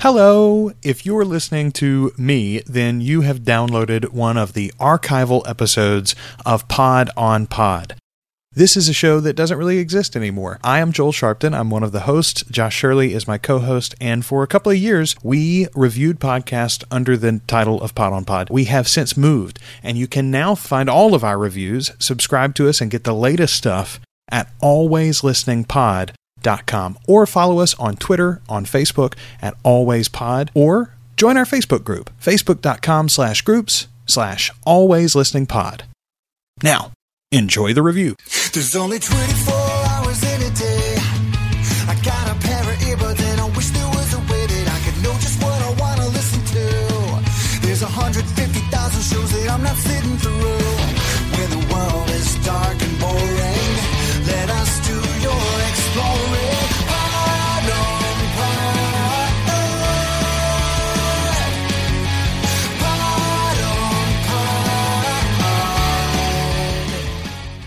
Hello! If you're listening to me, then you have downloaded one of the archival episodes of Pod on Pod. This is a show that doesn't really exist anymore. I am Joel Sharpton. I'm one of the hosts. Josh Shirley is my co host. And for a couple of years, we reviewed podcasts under the title of Pod on Pod. We have since moved, and you can now find all of our reviews, subscribe to us, and get the latest stuff at alwayslisteningpod.com or follow us on Twitter, on Facebook at alwayspod, or join our Facebook group, facebook.com slash groups slash alwayslisteningpod. Now, enjoy the review. There's only 24 hours in a day. I got a pair of earbuds and I wish there was a way that I could know just what I want to listen to. There's 150,000 shows that I'm not sitting through.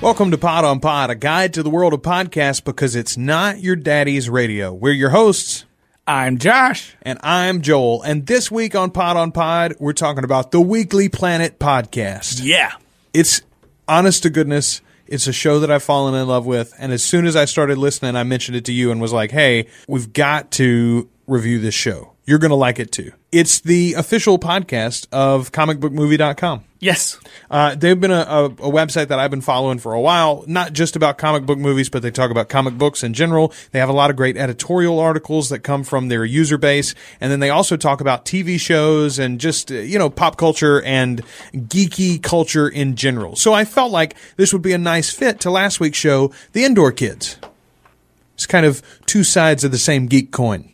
Welcome to Pod on Pod, a guide to the world of podcasts because it's not your daddy's radio. We're your hosts, I'm Josh. and I'm Joel. And this week on Pod on Pod, we're talking about the Weekly Planet podcast. Yeah. It's honest to goodness. It's a show that I've fallen in love with. And as soon as I started listening, I mentioned it to you and was like, hey, we've got to review this show. You're going to like it too. It's the official podcast of comicbookmovie.com. Yes. Uh, they've been a, a, a website that I've been following for a while, not just about comic book movies, but they talk about comic books in general. They have a lot of great editorial articles that come from their user base. And then they also talk about TV shows and just, uh, you know, pop culture and geeky culture in general. So I felt like this would be a nice fit to last week's show, The Indoor Kids. It's kind of two sides of the same geek coin.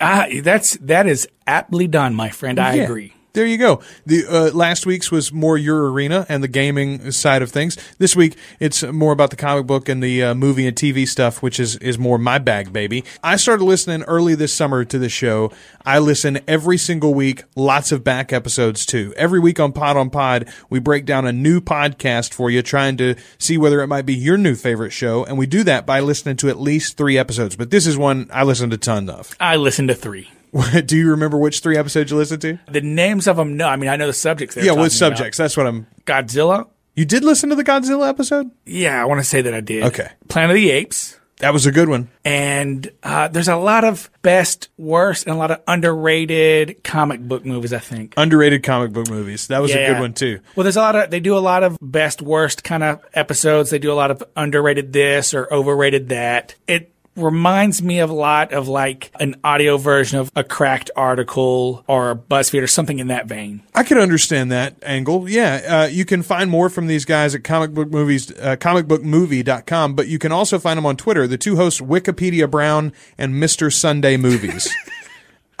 Ah, that's that is aptly done, my friend. I Yeah. agree. There you go. The uh, last week's was more your arena and the gaming side of things. This week it's more about the comic book and the uh, movie and TV stuff, which is is more my bag, baby. I started listening early this summer to the show. I listen every single week. Lots of back episodes too. Every week on Pod on Pod, we break down a new podcast for you, trying to see whether it might be your new favorite show, and we do that by listening to at least three episodes. But this is one I listened a ton of. I listened to three. do you remember which three episodes you listened to? The names of them, no. I mean, I know the subjects. Yeah, what subjects? That's what I'm. Godzilla. You did listen to the Godzilla episode? Yeah, I want to say that I did. Okay. Planet of the Apes. That was a good one. And uh, there's a lot of best, worst, and a lot of underrated comic book movies. I think. Underrated comic book movies. That was a Yeah. good one too. Well, there's a lot of they do a lot of best worst kind of episodes. They do a lot of underrated this or overrated that. It reminds me of a lot of like an audio version of a cracked article or a BuzzFeed or something in that vein. I can understand that angle. Yeah, uh, you can find more from these guys at comic book movies, uh, comicbookmovie.com, but you can also find them on Twitter. The two hosts, Wikipedia Brown and Mr. Sunday Movies.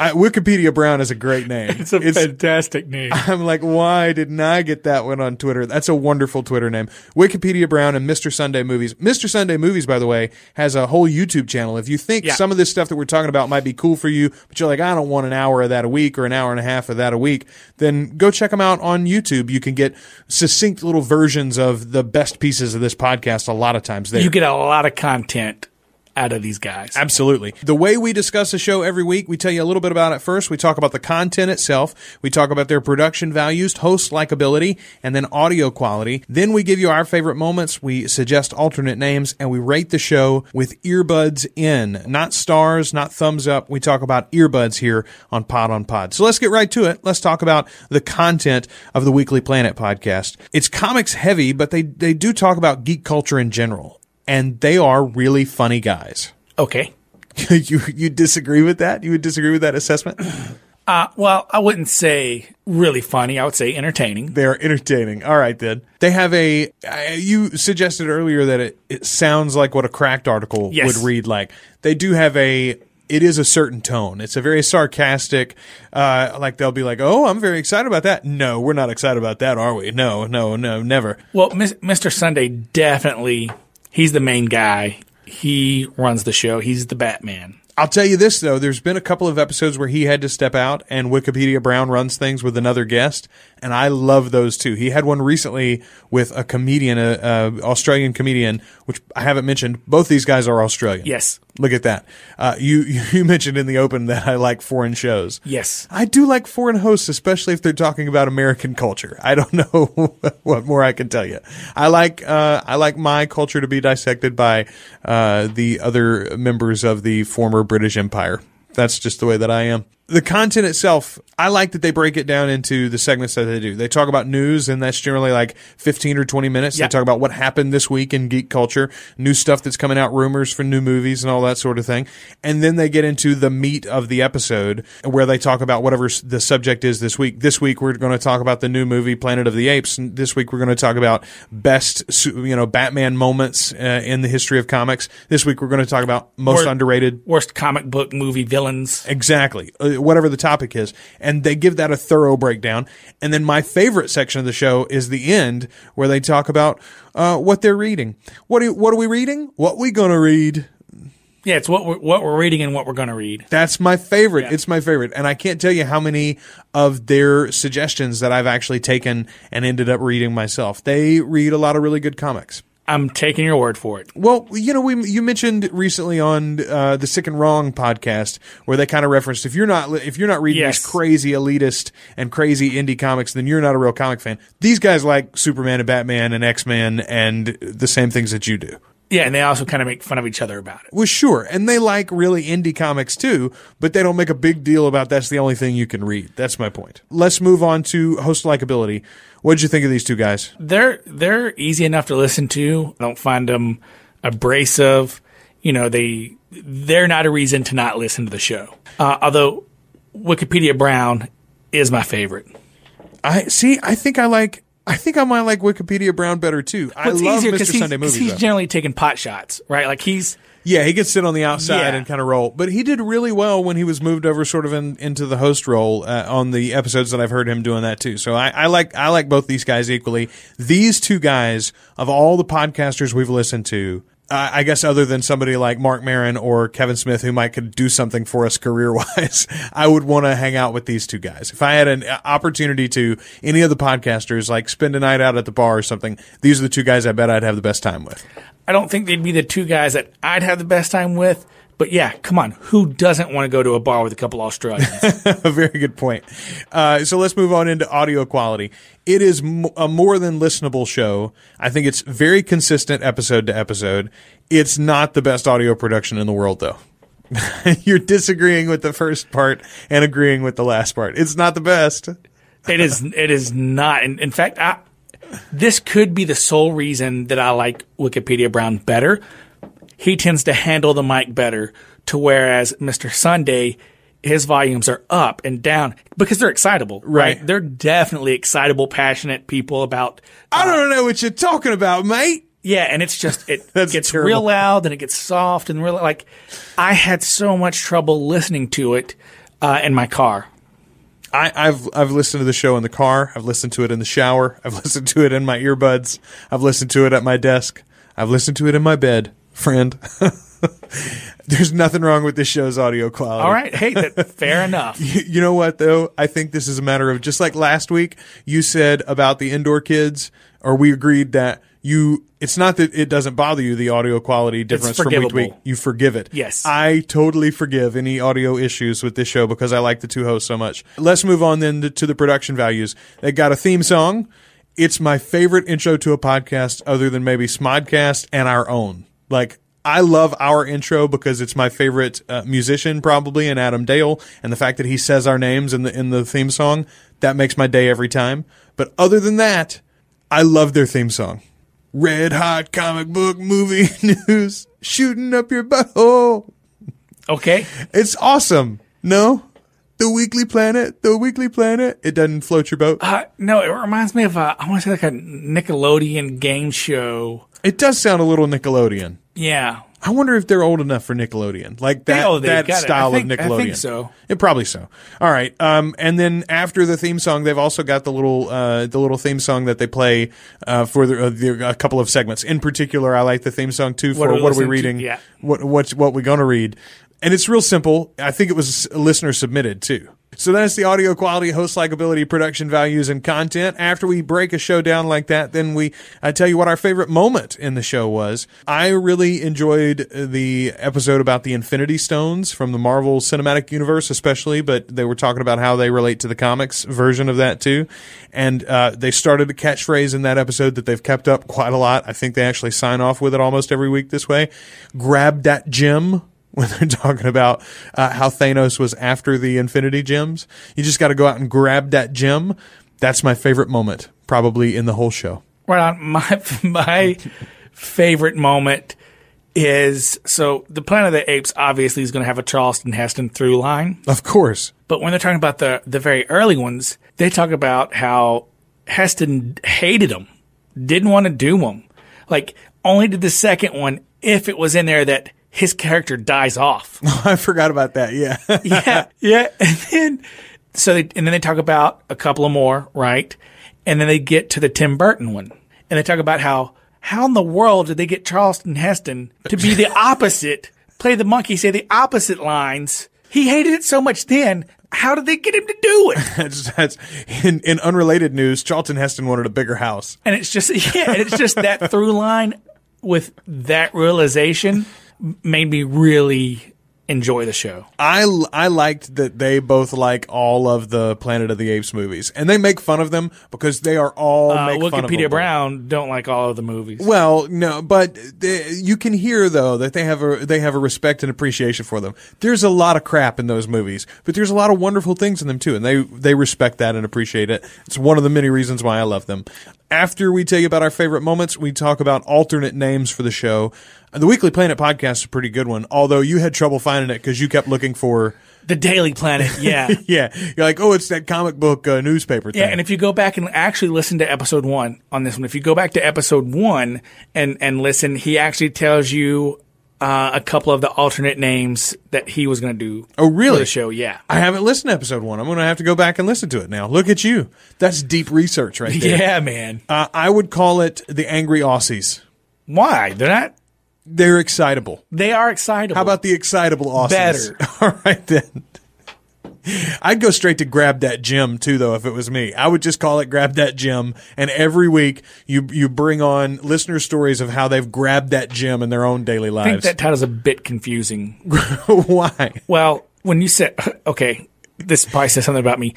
I, Wikipedia Brown is a great name. It's a fantastic name. I'm like, why didn't I get that one on Twitter? That's a wonderful Twitter name. Wikipedia Brown and Mr. Sunday Movies. Mr. Sunday Movies, by the way, has a whole YouTube channel. If you think Yeah. some of this stuff that we're talking about might be cool for you, but you're like, I don't want an hour of that a week or an hour and a half of that a week, then go check them out on YouTube. You can get succinct little versions of the best pieces of this podcast a lot of times there. You get a lot of content out of these guys. Absolutely. The way we discuss the show every week, we tell you a little bit about it first. We talk about the content itself. We talk about their production values, host likability, and then audio quality. Then we give you our favorite moments. We suggest alternate names and we rate the show with earbuds in, not stars, not thumbs up. We talk about earbuds here on Pod on Pod. So let's get right to it. Let's talk about the content of the Weekly Planet podcast. It's comics heavy, but they, they do talk about geek culture in general. And they are really funny guys. Okay. you you disagree with that? You would disagree with that assessment? Uh, well, I wouldn't say really funny. I would say entertaining. They are entertaining. All right, then. They have a. Uh, you suggested earlier that it, it sounds like what a cracked article Yes. would read like. They do have a. It is a certain tone. It's a very sarcastic. Uh, like they'll be like, "Oh, I'm very excited about that." No, we're not excited about that, are we? No, no, no, never. Well, Mr. Sunday definitely, he's the main guy. He runs the show. He's the Batman. I'll tell you this though, there's been a couple of episodes where he had to step out and Wikipedia Brown runs things with another guest, and I love those too. He had one recently with a comedian, a, a Australian comedian, which I haven't mentioned. Both these guys are Australian. Yes. Look at that. Uh, you you mentioned in the open that I like foreign shows. Yes. I do like foreign hosts, especially if they're talking about American culture. I don't know what more I can tell you. I like uh, I like my culture to be dissected by uh, the other members of the former British Empire. That's just the way that I am. The content itself, I like that they break it down into the segments that they do. They talk about news, and that's generally like 15 or 20 minutes. Yep. They talk about what happened this week in geek culture, new stuff that's coming out, rumors for new movies, and all that sort of thing. And then they get into the meat of the episode where they talk about whatever the subject is this week. This week, we're going to talk about the new movie, Planet of the Apes. And this week, we're going to talk about best, you know, Batman moments uh, in the history of comics. This week, we're going to talk about most Or- underrated Worst comic book movie villains. Exactly. Uh, whatever the topic is. And they give that a thorough breakdown. And then my favorite section of the show is the end where they talk about uh, what they're reading. What, do, what are we reading? What we going to read? Yeah, it's what we're, what we're reading and what we're going to read. That's my favorite. Yeah. It's my favorite. And I can't tell you how many of their suggestions that I've actually taken and ended up reading myself. They read a lot of really good comics. I'm taking your word for it. Well, you know, we you mentioned recently on uh, the Sick and Wrong podcast where they kind of referenced if you're not if you're not reading Yes. these crazy elitist and crazy indie comics, then you're not a real comic fan. These guys like Superman and Batman and X Men and the same things that you do. Yeah, and they also kind of make fun of each other about it. Well, sure, and they like really indie comics too, but they don't make a big deal about that's the only thing you can read. That's my point. Let's move on to host likability. What did you think of these two guys? They're they're easy enough to listen to. I don't find them abrasive. You know, they they're not a reason to not listen to the show. Uh, although Wikipedia Brown is my favorite. I see. I think I like. I think I might like Wikipedia Brown better too. I It's love Mr. Sunday movies. he's though. generally taking pot shots, right? Like he's Yeah, he gets sit on the outside Yeah. and kind of roll. But he did really well when he was moved over, sort of in, into the host role uh, on the episodes that I've heard him doing that too. So I, I like I like both these guys equally. These two guys of all the podcasters we've listened to. Uh, I guess other than somebody like Marc Maron or Kevin Smith who might could do something for us career wise, I would want to hang out with these two guys. If I had an uh, opportunity to any of the podcasters, like spend a night out at the bar or something, these are the two guys I bet I'd have the best time with. I don't think they'd be the two guys that I'd have the best time with. But yeah, come on, who doesn't want to go to a bar with a couple Australians? a very good point. Uh, so let's move on into audio quality. It is m- a more than listenable show. I think it's very consistent episode to episode. It's not the best audio production in the world, though. You're disagreeing with the first part and agreeing with the last part. It's not the best. it is. It is not. In, in fact, I, this could be the sole reason that I like Wikipedia Brown better. He tends to handle the mic better, to whereas Mr. Sunday, his volumes are up and down because they're excitable, right? Right. They're definitely excitable, passionate people about. I don't know what you're talking about, mate. Yeah, and it's just it gets terrible. real loud and it gets soft and real like. I had so much trouble listening to it uh, in my car. I, I've I've listened to the show in the car. I've listened to it in the shower. I've listened to it in my earbuds. I've listened to it at my desk. I've listened to it in my bed, friend. There's nothing wrong with this show's audio quality. All right, hey, that, fair enough. You you know what though? I think this is a matter of just like last week you said about the indoor kids, or we agreed that you. It's not that it doesn't bother you the audio quality difference from week to week. You forgive it. Yes. I totally forgive any audio issues with this show because I like the two hosts so much. Let's move on then to, to the production values. They got a theme song. It's my favorite intro to a podcast, other than maybe Smodcast and our own. Like I love our intro because it's my favorite uh, musician probably and Adam Dale, and the fact that he says our names in the in the theme song that makes my day every time. But other than that, I love their theme song. Red hot comic book movie news shooting up your butthole. Okay, It's awesome. No, the Weekly Planet, the Weekly Planet. It doesn't float your boat. uh, no, it reminds me of a, I want to say like a Nickelodeon game show. It does sound a little Nickelodeon. Yeah, I wonder if they're old enough for Nickelodeon, like that oh, that. I style think- of I Nickelodeon. think so. It probably so. All right. Um, and then after the theme song, they've also got the little uh, the little theme song that they play uh, for the, uh, the, a couple of segments. In particular, I like the theme song too for What are we what are we listening to? reading? Yeah. What what's what we gonna read? And it's real simple. I think it was a listener submitted too. So that's the audio quality, host likability, production values, and content. After we break a show down like that, then we I tell you what our favorite moment in the show was. I really enjoyed the episode about the Infinity Stones from the Marvel Cinematic Universe, especially, but they were talking about how they relate to the comics version of that too. And uh, they started a catchphrase in that episode that they've kept up quite a lot. I think they actually sign off with it almost every week this way. Grab that gem when they're talking about uh, how Thanos was after the Infinity Gems. You just got to go out and grab that gem. That's my favorite moment, probably in the whole show. Right on. My my favorite moment is so the Planet of the Apes obviously is going to have a Charleston Heston through line, Of course. but when they're talking about the the very early ones, they talk about how Heston hated them, didn't want to do them, like only did the second one if it was in there that his character dies off. I forgot about that. Yeah. yeah, yeah. And then so they and then they talk about a couple of more, right? And then they get to the Tim Burton one, and they talk about how how in the world did they get Charleston Heston to be the opposite, play the monkey, say the opposite lines? He hated it so much then. How did they get him to do it? that's, that's in, in unrelated news. Charlton Heston wanted a bigger house. And it's just yeah, and it's just that through line with that realization made me really enjoy the show. I, I liked that they both like all of the Planet of the Apes movies, and they make fun of them because they are all Uh, make fun of Wikipedia. Brown don't like all of the movies. Well, no, but they, you can hear though that they have a they have a respect and appreciation for them. There's a lot of crap in those movies, but there's a lot of wonderful things in them too, and they they respect that and appreciate it. It's one of the many reasons why I love them. After we tell you about our favorite moments, we talk about alternate names for the show. The Weekly Planet podcast is a pretty good one, although you had trouble finding it because you kept looking for. The Daily Planet, yeah. Yeah, you're like, oh, it's that comic book uh, newspaper thing. Yeah, and if you go back and actually listen to episode one on this one, if you go back to episode one and and listen, he actually tells you uh, a couple of the alternate names that he was going to do. Oh, really? For the show, yeah. I haven't listened to episode one. I'm going to have to go back and listen to it now. Look at you. That's deep research right there. Yeah, man. Uh, I would call it the Angry Aussies. Why? They're not. They're excitable. They are excitable. How about the excitable Aussies? Better. All right then. I'd go straight to grab that gem too, though. If it was me, I would just call it grab that gem. And every week you you bring on listener stories of how they've grabbed that gem in their own daily I think lives. that title's a bit confusing. Why? Well, when you said, okay, this probably says something about me.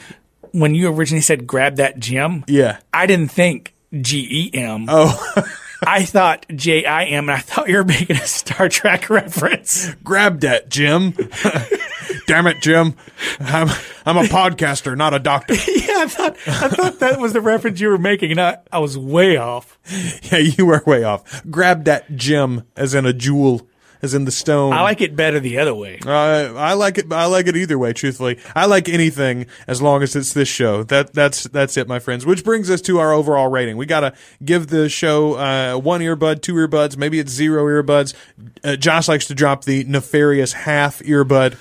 When you originally said grab that gem, Yeah. I didn't think G E M. Oh, I thought J I M, and I thought you were making a Star Trek reference. grab that Jim. Damn it, Jim. I'm I'm a podcaster, not a doctor. yeah, I thought I thought that was the reference you were making, and I, I was way off. Yeah, you were way off. Grab that Jim, as in a jewel, as in the stone. I like it better the other way. Uh, I like it. I like it either way. Truthfully, I like anything as long as it's this show. That that's that's it, my friends. Which brings us to our overall rating. We gotta give the show uh, one earbud, two earbuds, maybe it's zero earbuds. Uh, Josh likes to drop the nefarious half earbud,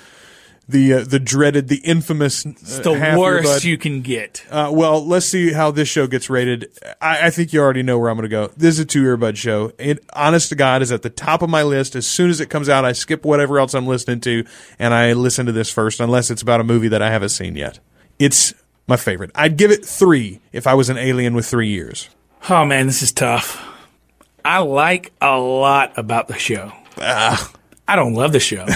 the uh, the dreaded, the infamous. Uh, It's the worst you can get. Uh, well, let's see how this show gets rated. I, I think you already know where I'm going to go. This is a two earbud show. It, honest to God, is at the top of my list. As soon as it comes out, I skip whatever else I'm listening to, and I listen to this first, unless it's about a movie that I haven't seen yet. It's my favorite. I'd give it three if I was an alien with three years. Oh man, this is tough. I like a lot about the show. I don't love the show.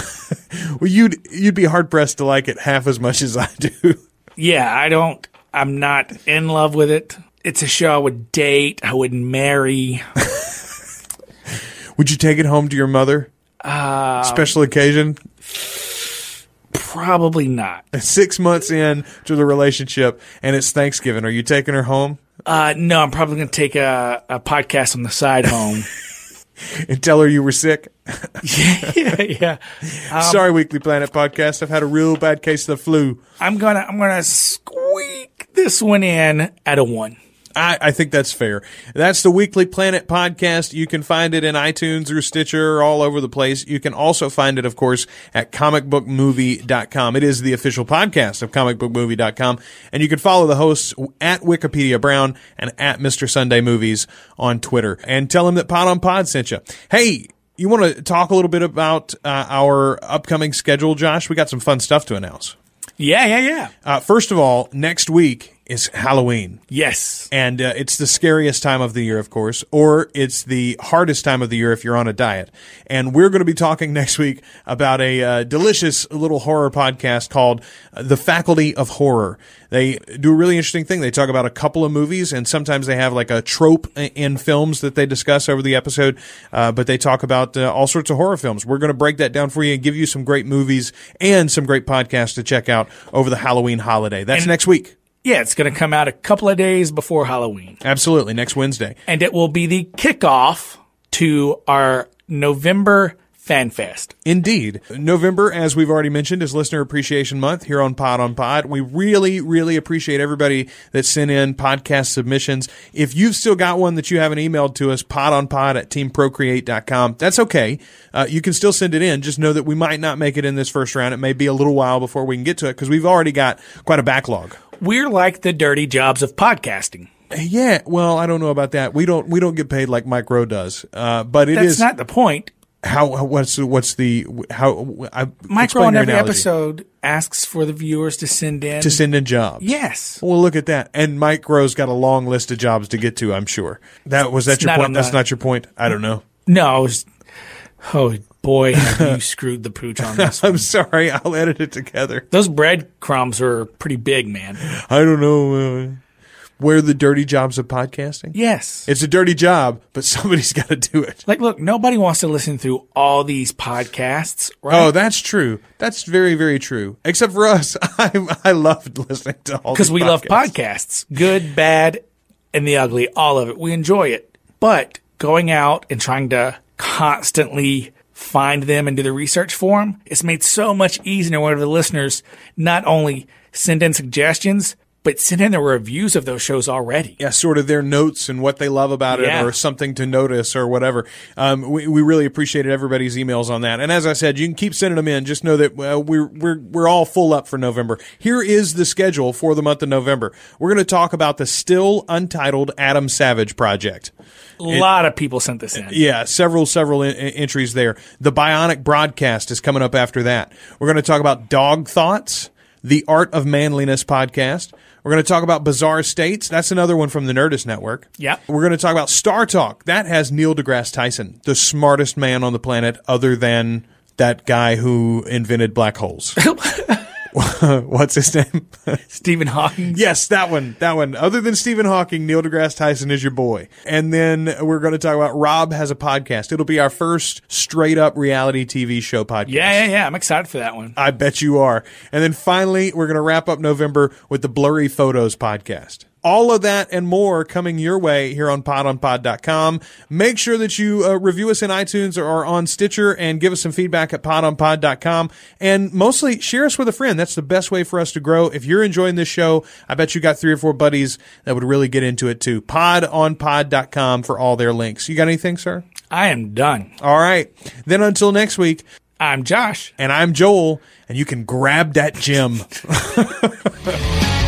Well, you'd you'd be hard pressed to like it half as much as I do. yeah, I don't. I'm not in love with it. It's a show I would date. I would marry. Would you take it home to your mother? Uh, Special occasion. Probably not. Six months in to the relationship, and it's Thanksgiving. Are you taking her home? Uh, no, I'm probably going to take a, a podcast on the side home. and tell her you were sick. yeah, yeah. Um, Sorry, Weekly Planet podcast. I've had a real bad case of the flu. I'm gonna I'm gonna squeak this one in at a one. I, I think that's fair. That's the Weekly Planet podcast. You can find it in iTunes or Stitcher or all over the place. You can also find it, of course, at comicbookmovie.com. It is the official podcast of comicbookmovie.com. And you can follow the hosts at Wikipedia Brown and at Mr. Sunday Movies on Twitter. And tell them that Pod on Pod sent you. Hey, you want to talk a little bit about uh, our upcoming schedule, Josh? We got some fun stuff to announce. Yeah, yeah, yeah. Uh, first of all, next week is Halloween. Yes. And uh, it's the scariest time of the year, of course, or it's the hardest time of the year if you're on a diet. And we're going to be talking next week about a uh, delicious little horror podcast called uh, The Faculty of Horror. They do a really interesting thing. They talk about a couple of movies, and sometimes they have like a trope in films that they discuss over the episode. Uh, but they talk about uh, all sorts of horror films. We're going to break that down for you and give you some great movies and some great podcasts to check out over the Halloween holiday. That's And- next week. Yeah, it's going to come out a couple of days before Halloween. Absolutely, next Wednesday. And it will be the kickoff to our November Fan Fest. Indeed. November, as we've already mentioned, is Listener Appreciation Month here on Pod on Pod. We really, really appreciate everybody that sent in podcast submissions. If you've still got one that you haven't emailed to us, podonpod at teamprocreate.com, that's okay. Uh, you can still send it in. Just know that we might not make it in this first round. It may be a little while before we can get to it because we've already got quite a backlog. We're like the dirty jobs of podcasting. Yeah, well, I don't know about that. We don't we don't get paid like Mike Rowe does, uh, but it That's is not the point. how what's the- what's the how I, Mike Rowe on every analogy. episode asks for the viewers to send in. to send in jobs. yes. Well, look at that. And Mike Rowe's got a long list of jobs to get to, I'm sure. That was that It's your point? That's the- not your point. I don't know. No. I was- oh boy, have you screwed the pooch on this. one. I'm sorry. I'll edit it together. Those breadcrumbs are pretty big, man. I don't know uh, where the dirty jobs of podcasting. Yes. It's a dirty job, but somebody's got to do it. like, look, nobody wants to listen through all these podcasts, right? Oh, that's true. That's very, very true. Except for us, I I loved listening to all podcasts. because we love podcasts. podcasts, good, bad, and the ugly, all of it. We enjoy it. But going out and trying to constantly find them and do the research for them, it's made so much easier for the listeners not only send in suggestions, but send in the reviews of those shows already. yeah, sort of their notes and what they love about Yeah. it or something to notice or whatever. Um, we, we really appreciated everybody's emails on that. And as I said, you can keep sending them in. Just know that uh, we're, we're, we're all full up for November. Here is the schedule for the month of November. We're going to talk about the still untitled Adam Savage project. A lot of people sent this in. Yeah, several, several en- en- entries there. The Bionic Broadcast is coming up after that. We're going to talk about Dog Thoughts, the Art of Manliness podcast. We're going to talk about Bizarre States. That's another one from the Nerdist Network. Yep. We're going to talk about Star Talk. That has Neil deGrasse Tyson, the smartest man on the planet, other than that guy who invented black holes. What's his name? Stephen Hawking. Yes, that one. That one. Other than Stephen Hawking, Neil deGrasse Tyson is your boy. And then we're going to talk about Rob has a podcast. It'll be our first straight up reality TV show podcast. Yeah, yeah, yeah. I'm excited for that one. I bet you are. And then finally, we're going to wrap up November with the Blurry Photos podcast. All of that and more coming your way here on podonpod.com. Make sure that you uh, review us in iTunes or on Stitcher and give us some feedback at podonpod.com. And mostly share us with a friend. That's the best way for us to grow. If you're enjoying this show, I bet you got three or four buddies that would really get into it too. Podonpod.com for all their links. You got anything, sir? I am done. All right. Then until next week, I'm Josh. and I'm Joel, and you can grab that gem.